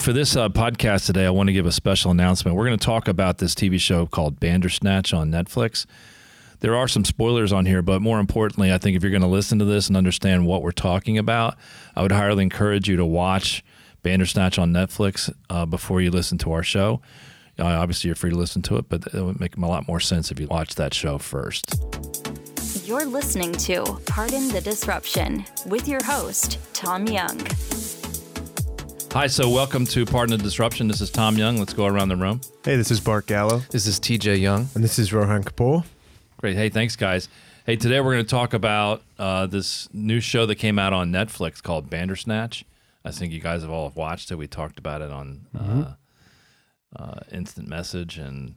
For this uh, podcast today, I want to give a special announcement. We're going to talk about this TV show called Bandersnatch on Netflix. There are some spoilers on here, but more importantly, I think if you're going to listen to this and understand what we're talking about, I would highly encourage you to watch Bandersnatch on Netflix uh, before you listen to our show. Uh, obviously, you're free to listen to it, but it would make a lot more sense if you watch that show first. You're listening to Pardon the Disruption with your host, Tom Young. Hi, so welcome to Pardon the Disruption. This is Tom Young. Let's go around the room. Hey, this is Bart Gallo. This is TJ Young. And this is Rohan Kapoor. Great. Hey, thanks, guys. Hey, today we're going to talk about uh, this new show that came out on Netflix called Bandersnatch. I think you guys have all watched it. We talked about it on Mm-hmm. uh, uh, Instant Message, and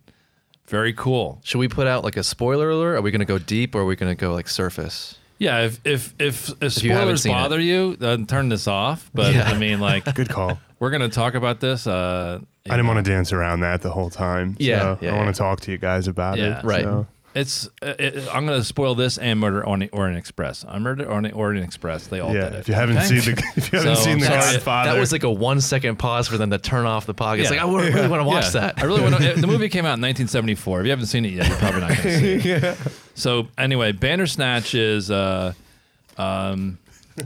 very cool. Should we put out like a spoiler alert? Are we going to go deep or are we going to go like surface? Yeah, if if if, if you haven't spoilers seen it. bother you, then turn this off. But Yeah. I mean, like, Good call. we're going to talk about this. Uh, I didn't want to dance around that the whole time. Yeah, so yeah, I want yeah. to talk to you guys about Yeah. it. Right. so- It's. uh, It, I'm going to spoil this and Murder on the Orient Express. On Murder on the Orient Express, they all Yeah. did it. If you haven't Okay? seen the if you haven't So, seen the Godfather, That was like a one second pause for them to turn off the podcast. Yeah. like, I really want to watch Yeah. that. I really want to. The movie came out in 1974. If you haven't seen it yet, you're probably not going to see it. So anyway, Bandersnatch is uh, um,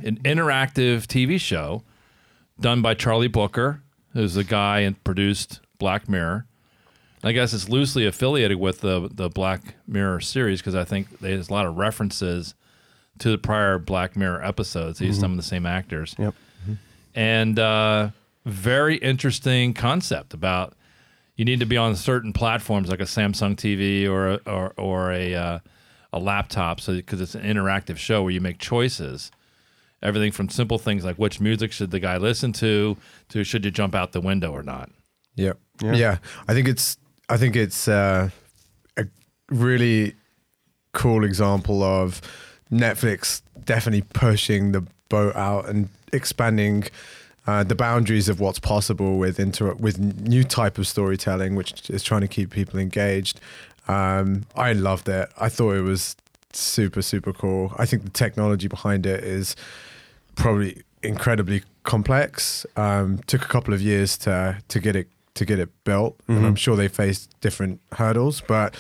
an interactive TV show done by Charlie Brooker, who's the guy and produced Black Mirror. I guess it's loosely affiliated with the the Black Mirror series because I think there's a lot of references to the prior Black Mirror episodes. They use some of the same actors Yep. and uh, very interesting concept about you need to be on certain platforms like a Samsung TV or a, or or a uh, a laptop, so because it's an interactive show where you make choices. Everything from simple things like which music should the guy listen to to should you jump out the window or not. Yep. Yeah. Yeah. I think it's I think it's uh, a really cool example of Netflix definitely pushing the boat out and expanding uh, the boundaries of what's possible with inter- with new type of storytelling, which is trying to keep people engaged. Um, I loved it. I thought it was super super cool. I think the technology behind it is probably incredibly complex. Um, took a couple of years to to get it to get it built, and I'm sure they faced different hurdles, but.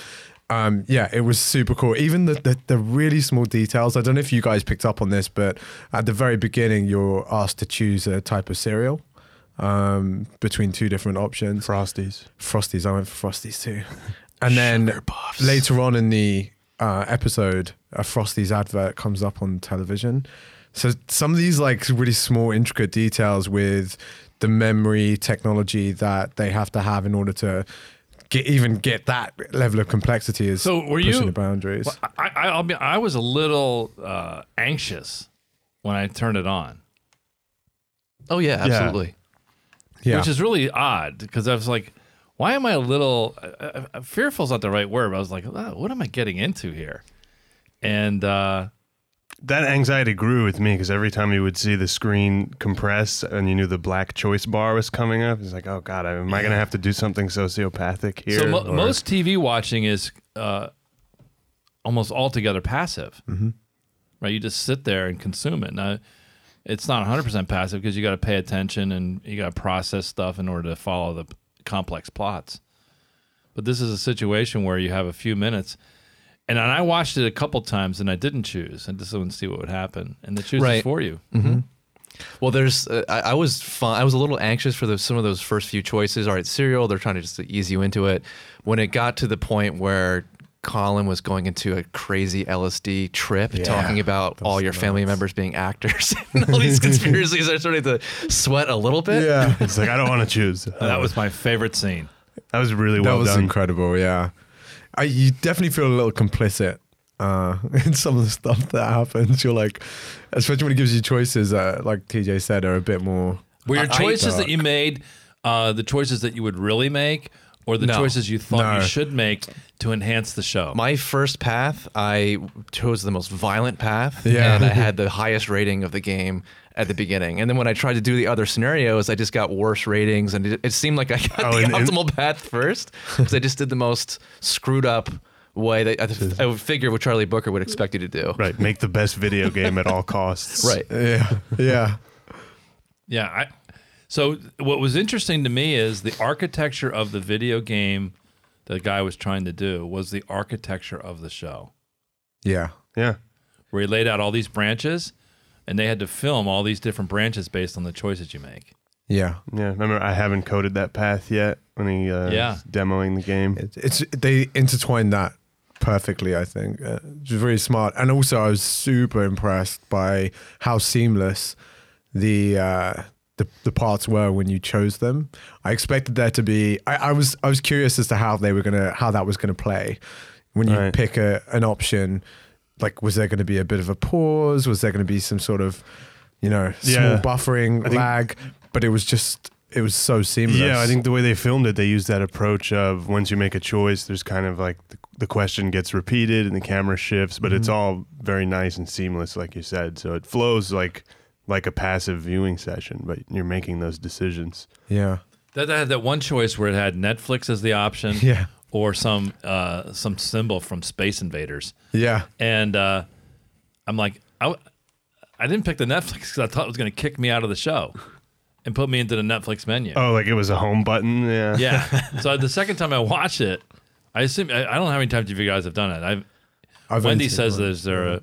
Um, yeah, it was super cool. Even the, the the really small details. I don't know if you guys picked up on this, but at the very beginning, you're asked to choose a type of cereal um, between two different options. Frosties. Frosties. I went for Frosties too. And then later on in the uh, episode, a Frosties advert comes up on television. So some of these like really small, intricate details with the memory technology that they have to have in order to get even get that level of complexity is So were pushing you- the boundaries. I I, I'll be, I was a little uh, anxious when I turned it on. Oh, yeah, absolutely. yeah, which is really odd because I was like, why am I a little uh, uh, fearful? Is not the right word. But I was like, "Oh, what am I getting into here? And uh, That anxiety grew with me because every time you would see the screen compress and you knew the black choice bar was coming up, it's like, oh god, am I going to have to do something sociopathic here? so mo- Or- most TV watching is uh, almost altogether passive, right? You just sit there and consume it. Now, it's not 100 percent passive because you got to pay attention and you got to process stuff in order to follow the complex plots. But this is a situation where you have a few minutes. And I watched it a couple times and I didn't choose. and just wanted to see what would happen. And it chooses Right. for you. Well, there's, uh, I, I was fun. I was a little anxious for those, some of those first few choices. All right, cereal, they're trying to just ease you into it. When it got to the point where Colin was going into a crazy LSD trip, talking about all your family members being actors and all these conspiracies, I started to sweat a little bit. yeah, it's like I don't want to choose. That was my favorite scene. that was really well that well was done. incredible. Yeah, I, you definitely feel a little complicit uh, in some of the stuff that happens. You're like, especially when it gives you choices that, like TJ said, are a bit more. Were your choices that you made uh, the choices that you would really make or the No. choices you thought you No. should make to enhance the show? My first path, I chose the most violent path, Yeah. and I had the highest rating of the game at the beginning. And then when I tried to do the other scenarios, I just got worse ratings, and it, it seemed like I got Oh, the and- and- optimal path first because I just did the most screwed up way that I, I would figure what Charlie Brooker would expect you to do. Right, make the best video game at all costs. Right. Yeah, yeah. Yeah, I So what was interesting to me is the architecture of the video game the guy was trying to do was the architecture of the show, Yeah. Yeah. where he laid out all these branches, and they had to film all these different branches based on the choices you make. Yeah. Yeah. Remember, I haven't coded that path yet when he uh, Yeah. was demoing the game. It, it's they intertwined that perfectly. I think uh, which was really smart, and also I was super impressed by how seamless the uh, the the parts were when you chose them. I expected there to be. I, I was I was curious as to how they were gonna how that was gonna play when you Right. pick a an option. Like, was there going to be a bit of a pause? Was there going to be some sort of, you know, small Yeah. buffering think- lag? But it was just, it was so seamless. Yeah, I think the way they filmed it, they used that approach of once you make a choice, there's kind of like the, the question gets repeated and the camera shifts, but it's mm-hmm. all very nice and seamless, like you said. So it flows like like a passive viewing session, but you're making those decisions. Yeah. That, that had that one choice where it had Netflix as the option, Yeah. or some uh, some symbol from Space Invaders, Yeah. and uh, I'm like, I, w- I didn't pick the Netflix because I thought it was going to kick me out of the show and put me into the Netflix menu. Oh, like it was a home button. Yeah. Yeah. so the second time I watched it, I assume I, I don't know how many times you guys have done it. I've, I've Wendy says one. there's there a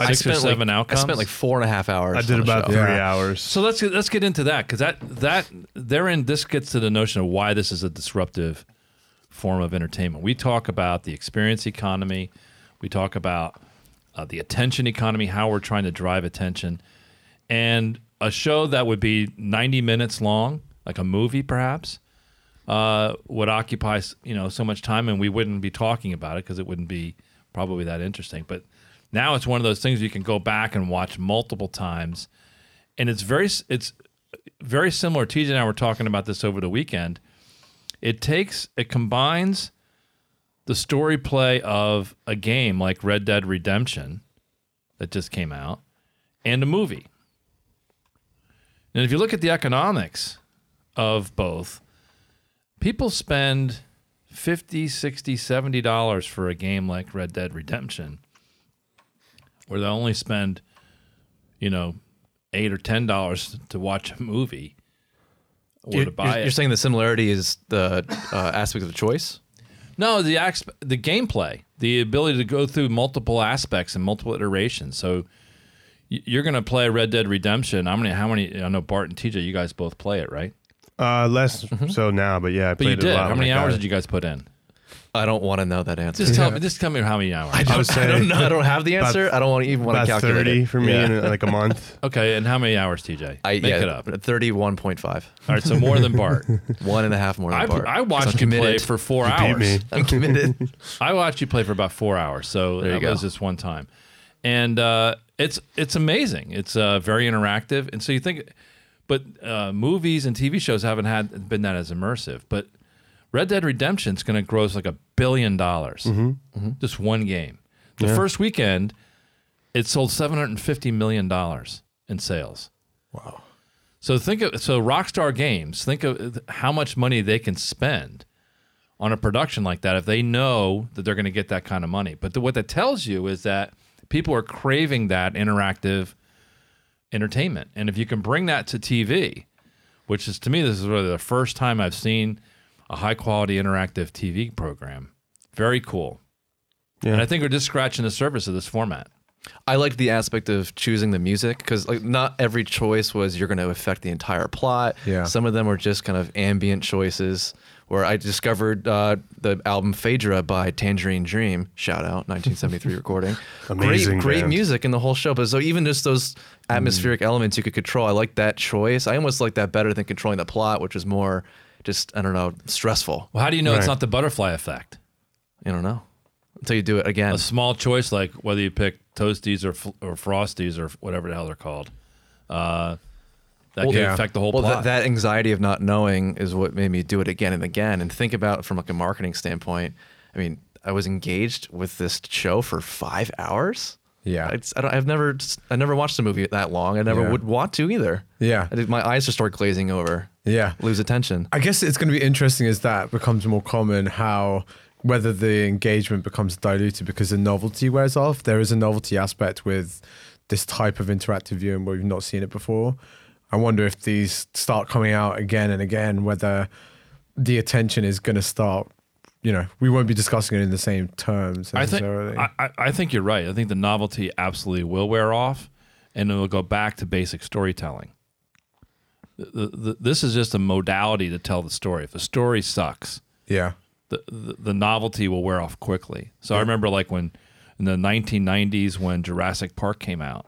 I six or spent, seven like, outcomes. I spent like four and a half hours. I did about show. three Yeah. hours. So let's get, let's get into that because that that therein this gets to the notion of why this is a disruptive form of entertainment. We talk about the experience economy, we talk about uh, the attention economy, how we're trying to drive attention, and a show that would be ninety minutes long, like a movie perhaps, uh, would occupy you know so much time, and we wouldn't be talking about it because it wouldn't be probably that interesting. But now it's one of those things you can go back and watch multiple times, and it's very it's very similar. TJ and I were talking about this over the weekend. It takes it combines the story play of a game like Red Dead Redemption that just came out and a movie. And if you look at the economics of both, people spend 50, 60, 70 dollars for a game like Red Dead Redemption where they only spend you know, 8 or 10 dollars to watch a movie or You're, to buy you're- it. you're saying the similarity is the uh, aspect of the choice. No, the exp- the gameplay, the ability to go through multiple aspects and multiple iterations. So y- you're going to play Red Dead Redemption. I'm gonna how many? I know Bart and TJ, you guys both play it, right? Uh, less so now, but yeah, I Mm-hmm. But you played it a did. lot. How many when I got hours it. did you guys put in? I don't want to know that answer. Just tell me. Just tell me how many hours. I don't, I don't know. I don't have the answer. I don't want to even want to About calculate thirty it. for me Yeah. in uh, like a month. okay, and how many hours, TJ? I Make yeah, it up. Thirty-one point five. All right, so more than Bart. One and a half more than I, Bart. I watched I'm you play for four beat hours. me. I'm committed. I watched you play for about four hours, so There you that go. was just one time, and uh, it's it's amazing. It's uh, very interactive, and so you think, but uh, movies and TV shows haven't had been that as immersive. But Red Dead Redemption is going to gross like a billion dollars, Mm-hmm. just one game. The first weekend, it sold seven hundred and fifty million dollars in sales. Wow. So think of so Rockstar Games. Think of how much money they can spend on a production like that if they know that they're going to get that kind of money. But the, what that tells you is that people are craving that interactive entertainment, and if you can bring that to TV, which is to me this is really the first time I've seen a high quality interactive TV program. Very cool. Yeah. And I think we're just scratching the surface of this format. I liked the aspect of choosing the music because like not every choice was you're going to affect the entire plot. Yeah. Some of them were just kind of ambient choices. Where I discovered uh, the album Phaedra by Tangerine Dream. Shout out, 1973 recording. Amazing great, great music in the whole show. But so even just those atmospheric elements you could control, I like that choice. I almost like that better than controlling the plot, which was more just I don't know stressful. Well, how do you know it's not the butterfly effect? I don't know until you do it again. a small choice like whether you pick toasties or fl- or frosties or whatever the hell they're called. Uh, that Well, can yeah. affect the whole well, plot. that, that anxiety of not knowing is what made me do it again and again. And think about it from like a marketing standpoint. I mean, I was engaged with this show for five hours. Yeah. It's, I don't, I've never, I never watched a movie that long. I never Yeah. would want to either. Yeah. I did, my eyes just start glazing over. Yeah. Lose attention. I guess it's going to be interesting as that becomes more common. How whether the engagement becomes diluted because the novelty wears off. There is a novelty aspect with this type of interactive viewing where we've not seen it before. I wonder if these start coming out again and again, whether the attention is going to start. You know, we won't be discussing it in the same terms I think. I, I- I think you're right. I think the novelty absolutely will wear off, and it will go back to basic storytelling. The, the, this is just a modality to tell the story. If the story sucks, yeah, the, the, the novelty will wear off quickly. So I remember like when in the 1990s when Jurassic Park came out,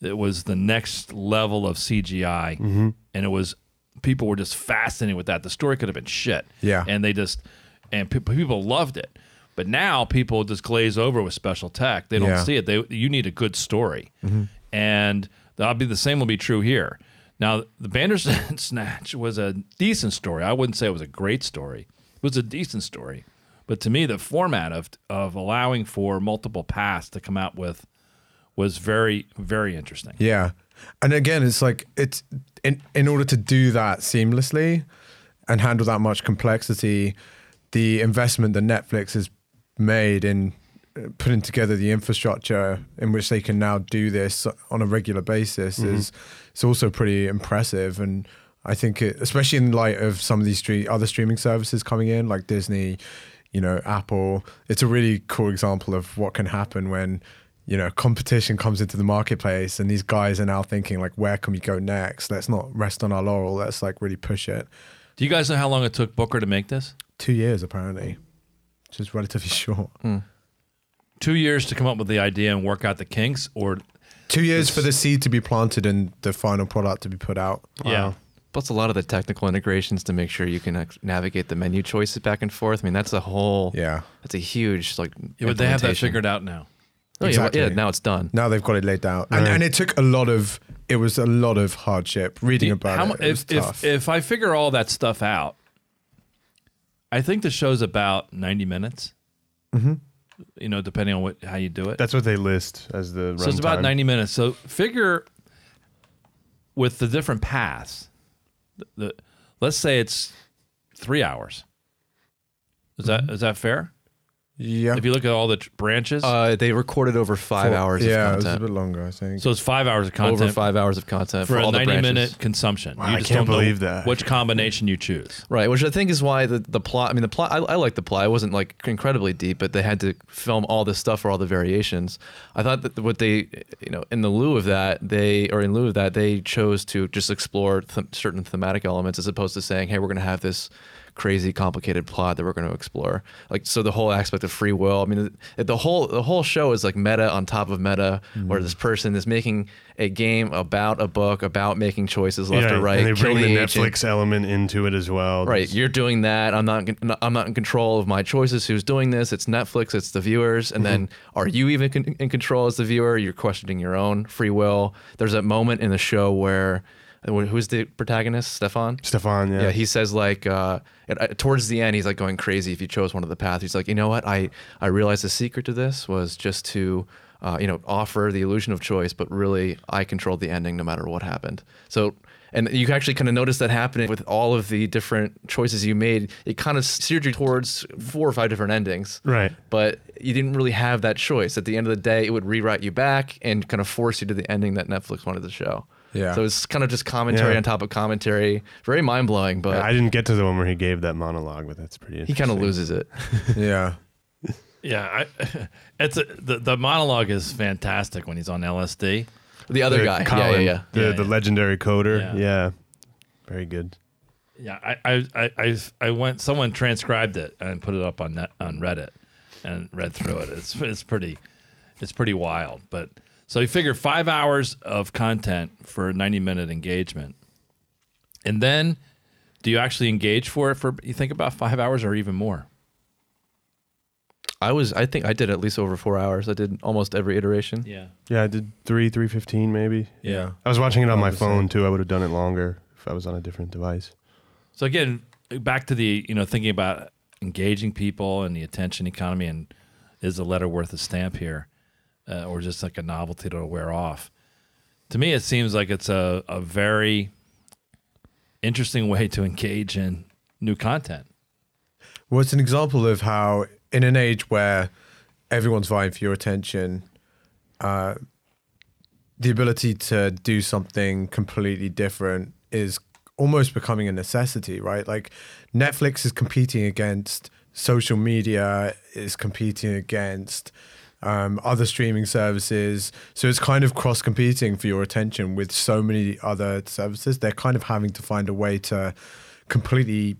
it was the next level of CGI, mm-hmm. and it was people were just fascinated with that. The story could have been shit, Yeah. and they just and pe- people loved it. But now people just glaze over with special tech. They don't Yeah. see it. They you need a good story, mm-hmm. and that'll be the same will be true here. Now, the Bandersnatch was a decent story. I wouldn't say it was a great story. It was a decent story, but to me, the format of of allowing for multiple paths to come out with was very very interesting. yeah. And again, it's like it's in in order to do that seamlessly and handle that much complexity, the investment that Netflix has made in putting together the infrastructure in which they can now do this on a regular basis mm-hmm. is it's also pretty impressive. And I think it, especially in light of some of these street, other streaming services coming in like Disney, you know, Apple, it's a really cool example of what can happen when you know competition comes into the marketplace and these guys are now thinking like where can we go next? Let's not rest on our laurel. Let's like really push it. Do you guys know how long it took Brooker to make this? two years apparently which is relatively short hmm. Two years to come up with the idea and work out the kinks, or two years for the seed to be planted and the final product to be put out yeah. Plus, a lot of the technical integrations to make sure you can ac- navigate the menu choices back and forth. I mean, that's a whole. yeah That's a huge like. Yeah, but they have that implementation. figured out now. Oh, yeah, Exactly. yeah, now it's done. now they've got it laid out and, Right. and it took a lot of it was a lot of hardship reading about How it, mu- it was if, if tough. if I figure all that stuff out, I think the show's about ninety minutes. Mm-hmm. Mm-hmm. You know, depending on what how you do it. That's what they list as the. so it's about ninety minutes. So figure with the different paths. The, the let's say it's three hours. Is that is that fair? Yeah If you look at all the tr- branches, Uh, they recorded over five Four- hours yeah of it was a content. bit longer i think so it's five hours of content over five hours of content for, for, a all the ninety-minute consumption. Wow, you I just can't don't know believe that. Which combination you choose? Right, which I think is why the, the plot. I mean, the plot. I, I like the plot. It wasn't like incredibly deep, but they had to film all this stuff for all the variations. I thought that what they, you know, in the lieu of that, they or in lieu of that, they chose to just explore th- certain thematic elements as opposed to saying, "Hey, we're going to have this crazy, complicated plot that we're going to explore." Like, so the whole aspect of free will. I mean, the, whole the whole show is like meta on top of meta, where this mm. person is making a game about a book about making choices left yeah, or right. And they bring the, agent. Netflix element into it as well. Right, you're doing that. I'm not. I'm not in control of my choices. Who's doing this? It's Netflix. It's the viewers. And mm-hmm. then, are you even in control as the viewer? You're questioning your own free will. There's a moment in the show where, who's the protagonist? Stefan. Stefan, yeah. Yeah, he says like uh, at- towards the end, he's like going crazy if you chose one of the paths. He's like, you know what? I I realized the secret to this was just to uh, you know offer the illusion of choice, but really I controlled the ending no matter what happened. So. And you can actually kind of notice that happening with all of the different choices you made. It kind of steered you towards four or five different endings. Right. But you didn't really have that choice. At the end of the day, it would rewrite you back and kind of force you to the ending that Netflix wanted to show. Yeah. So it's kind of just commentary Yeah. on top of commentary. Very mind blowing, but I didn't get to the one where he gave that monologue, but that's pretty he interesting. kind of loses it. yeah Yeah, I, it's a, the the monologue is fantastic when he's on LSD. The other The guy, Colin, yeah, yeah, yeah. The, Yeah, the yeah. legendary coder. Yeah. Yeah. Very good. Yeah, I, I, I, I, I went. Someone transcribed it and put it up on net, on Reddit, and read through it. It's it's pretty, it's pretty wild. But so you figure five hours of content for a ninety minute engagement, and then do you actually engage for it for you think about five hours or even more? I was, I think I did at least over four hours. I did almost every iteration. Yeah, Yeah, I did three, three fifteen maybe. yeah. I was watching it on my phone too. I would have done it longer if I was on a different device. So again, back to the you know thinking about engaging people and the attention economy, and is a letter worth a stamp here, uh, or just like a novelty to wear off? To me, it seems like it's a, a very interesting way to engage in new content. Well, it's an example of how, in an age where everyone's vying for your attention, uh, the ability to do something completely different is almost becoming a necessity, right? Like Netflix is competing against social media, is competing against um, other streaming services. So it's kind of cross competing for your attention with so many other services. They're kind of having to find a way to completely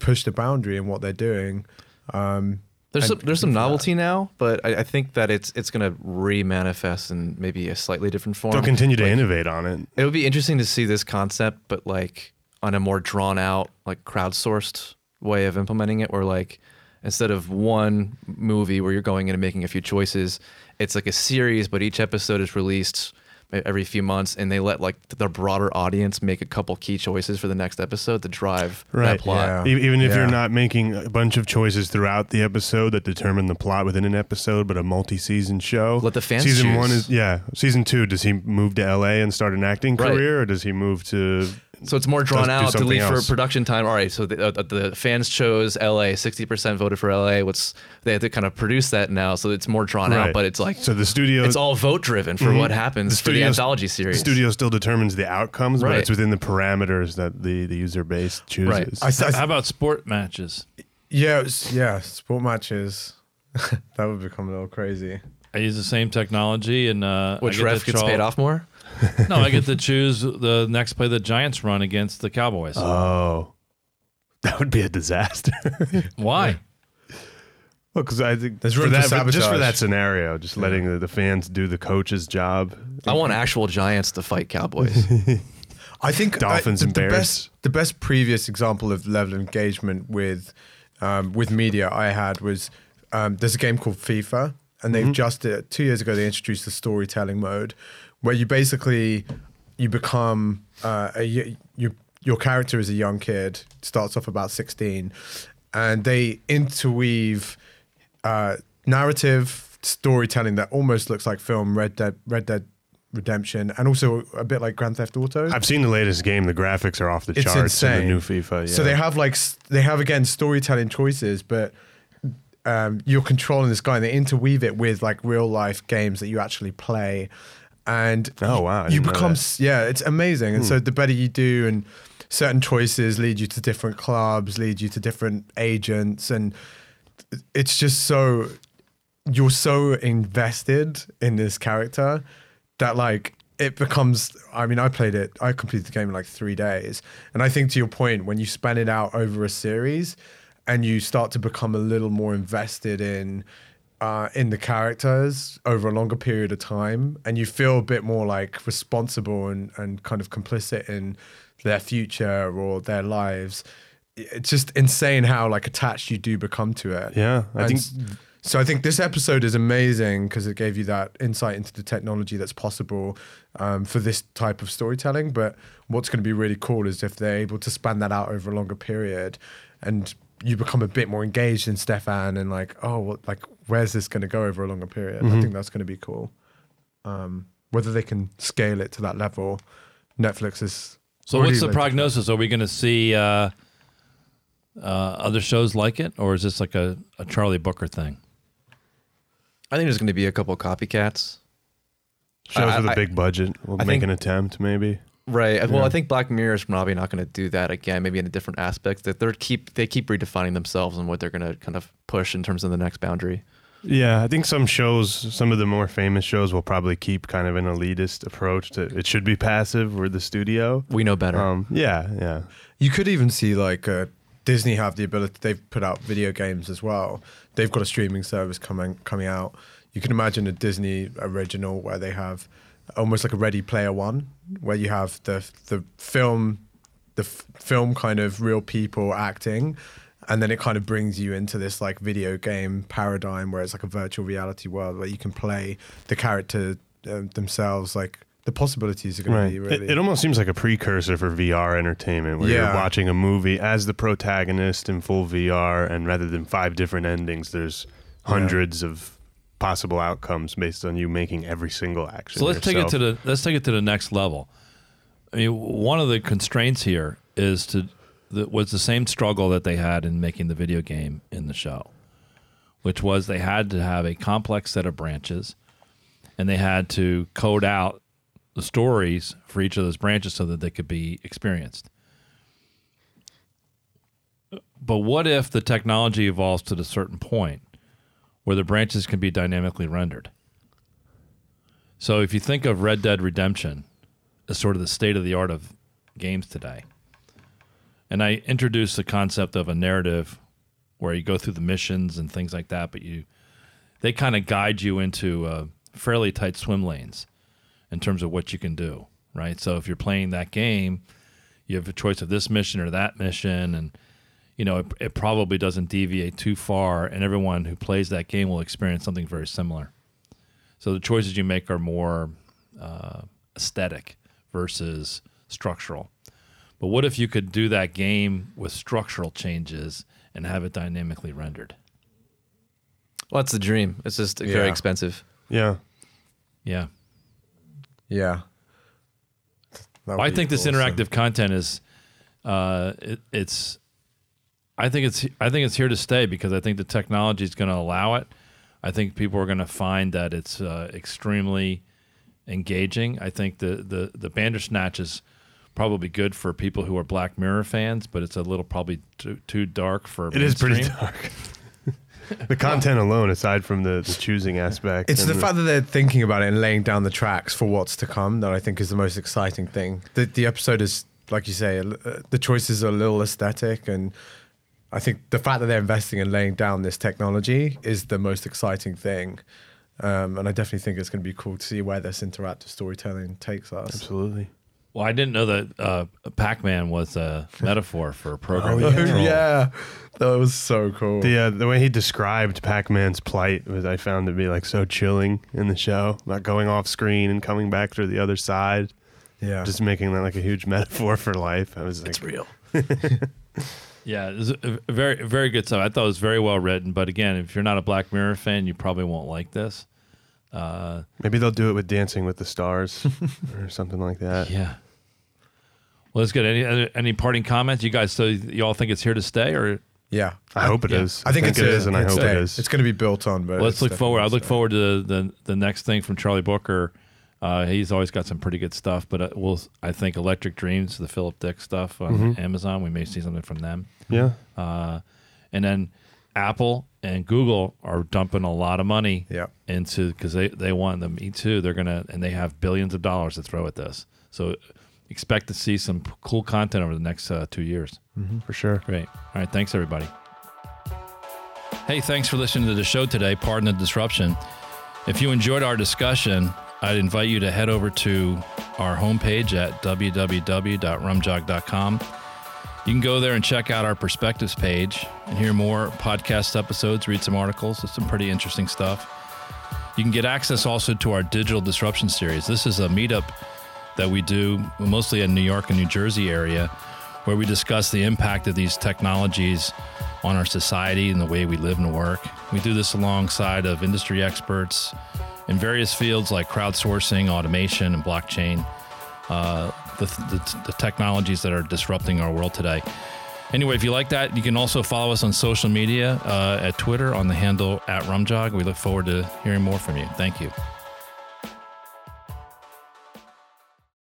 push the boundary in what they're doing. Um, There's some, there's some for that. novelty now, but I, I think that it's it's going to re-manifest in maybe a slightly different form. They'll continue to Like, innovate on it. It would be interesting to see this concept, but like on a more drawn out, like crowdsourced way of implementing it, where like instead of one movie where you're going in and making a few choices, it's like a series, but each episode is released every few months, and they let like the broader audience make a couple key choices for the next episode to drive Right, that plot. yeah. Even if Yeah. you're not making a bunch of choices throughout the episode that determine the plot within an episode, but a multi-season show. Let the fans Season one is yeah. Season two, does he move to L.A. and start an acting Right. career, or does he move to? So it's more drawn out to something leave for production time. All right, so the, uh, the fans chose LA. Sixty percent voted for LA. What's they have to kind of produce that now, so it's more drawn out. But it's like So the studio, it's all vote driven for what happens for the studio's- anthology series. the studio still determines the outcomes, but it's within the parameters that the, the user base chooses. Right. I, I, How about sport matches? yeah, it's- yeah, sport matches. that would become a little crazy. I use the same technology, and uh, Which I get ref gets paid off more? No, I get to choose the next play the Giants run against the Cowboys. oh, that would be a disaster. Why? Well, because I think There's room for for that, just for sabotage. that scenario, just letting the, the fans do the coach's job. I want actual Giants to fight Cowboys. I think Dolphins I, the, and the Bears. best the best previous example of level of engagement with um, with media I had was um, there's a game called FIFA, and they've just uh, two years ago they introduced the storytelling mode, where you basically you become uh, a you your character is a young kid starts off about 16 and they interweave uh, narrative storytelling that almost looks like film red dead red dead redemption and also a bit like grand theft auto I've seen the latest game. The graphics are off the it's charts in insane. the new FIFA. Yeah. So they have like they have again storytelling choices, but um, you're controlling this guy, and they interweave it with like real life games that you actually play, and Oh, wow, you become yeah, it's amazing. And so the better you do, and certain choices lead you to different clubs, lead you to different agents, and it's just so you're so invested in this character that like it becomes i mean i played it i completed the game in like three days. And i think to your point when you span it out over a series and you start to become a little more invested in uh, in the characters over a longer period of time and you feel a bit more like responsible and, and kind of complicit in their future or their lives it's just insane how like attached you do become to it Yeah, I And think- so. I think this episode is amazing because it gave you that insight into the technology that's possible um, for this type of storytelling. But what's going to be really cool is if they're able to span that out over a longer period, and you become a bit more engaged in Stefan and like, oh, what, like where's this going to go over a longer period? Mm-hmm. I think that's going to be cool. Um, whether they can scale it to that level, Netflix is. So what's the like- prognosis? Are we going to see uh, uh, other shows like it, or is this like a, a Charlie Brooker thing? I think there's going to be a couple copycats. shows I- with a I- big budget will I make think- an attempt, maybe. Right. Well, Yeah. I think Black Mirror is probably not going to do that again. Maybe in a different aspect. That they're keep they keep redefining themselves and what they're going to kind of push in terms of the next boundary. Yeah, I think some shows, some of the more famous shows, will probably keep kind of an elitist approach to it should be passive. We're the studio. We know better. Um, yeah, yeah. You could even see like uh, Disney have the ability. They've put out video games as well. They've got a streaming service coming coming out. You can imagine a Disney original where they have almost like a Ready Player One, where you have the the film, the f- film kind of real people acting, and then it kind of brings you into this like video game paradigm where it's like a virtual reality world where you can play the character uh, themselves. Like the possibilities are going Right. to be really. It, it almost seems like a precursor for VR entertainment, where Yeah. you're watching a movie as the protagonist in full VR, and rather than five different endings, there's hundreds of possible outcomes based on you making every single action. So let's take it to the let's take it to the next level. I mean, one of the constraints here is to that was the same struggle that they had in making the video game in the show, which was they had to have a complex set of branches, and they had to code out the stories for each of those branches so that they could be experienced. But what if the technology evolves to a certain point where the branches can be dynamically rendered? So if you think of Red Dead Redemption as sort of the state of the art of games today, and I introduced the concept of a narrative where you go through the missions and things like that, but you they kind of guide you into uh, fairly tight swim lanes in terms of what you can do, right? So if you're playing that game, you have a choice of this mission or that mission, and you know it, it probably doesn't deviate too far, and everyone who plays that game will experience something very similar. So the choices you make are more uh, aesthetic versus structural. But what if you could do that game with structural changes and have it dynamically rendered? Well, that's the dream. It's just very expensive. Yeah. Yeah. Yeah. Well, I be think this awesome. interactive content is, uh, it, it's, I think it's, I think it's here to stay because I think the technology is going to allow it. I think people are going to find that it's uh, extremely engaging. I think the the the Bandersnatch is probably good for people who are Black Mirror fans, but it's a little probably too, too dark for. It is pretty dark. the content alone, aside from the, the choosing aspect, It's and the fact that they're thinking about it and laying down the tracks for what's to come that I think is the most exciting thing. The, the episode is, like you say, uh, the choices are a little aesthetic, and I think the fact that they're investing and laying down this technology is the most exciting thing. Um, and I definitely think it's going to be cool to see where this interactive storytelling takes us. absolutely. Well, I didn't know that uh, Pac-Man was a metaphor for programming Oh, control. yeah, that was so cool. The uh, the way he described Pac-Man's plight was I found to be like so chilling in the show about going off screen and coming back to the other side, yeah, just making that like a huge metaphor for life. I was like, It's real. Yeah, it was a a very very good stuff. I thought it was very well written. But again, if you're not a Black Mirror fan, you probably won't like this. Uh, maybe they'll do it with Dancing with the Stars or something like that. yeah. Well, that's good. Any any parting comments? You guys, so you all think it's here to stay, or yeah. I hope it Yeah. is. I think, it's it a- and I hope a- it is. It's going to be built on, but let's look forward. I look forward to the the next thing from Charlie Brooker. Uh, he's always got some pretty good stuff. But uh, we'll, I think, Electric Dreams, the Philip Dick stuff on Amazon. We may see something from them. yeah. Uh, and then Apple and Google are dumping a lot of money Yeah. into because they, they want them Me too. They're gonna and they have billions of dollars to throw at this. So expect to see some cool content over the next uh, two years. For sure. Great. All right. Thanks, everybody. Hey, thanks for listening to the show today. Pardon the disruption. If you enjoyed our discussion, I'd invite you to head over to our homepage at www.rumjog.com. You can go there and check out our perspectives page and hear more podcast episodes, read some articles. It's some pretty interesting stuff. You can get access also to our digital disruption series. This is a meetup that we do mostly in New York and New Jersey area where we discuss the impact of these technologies on our society and the way we live and work. We do this alongside of industry experts in various fields like crowdsourcing, automation, and blockchain, uh, the, the, the technologies that are disrupting our world today. Anyway, if you like that, you can also follow us on social media uh, at Twitter on the handle at Rumjog. We look forward to hearing more from you. Thank you.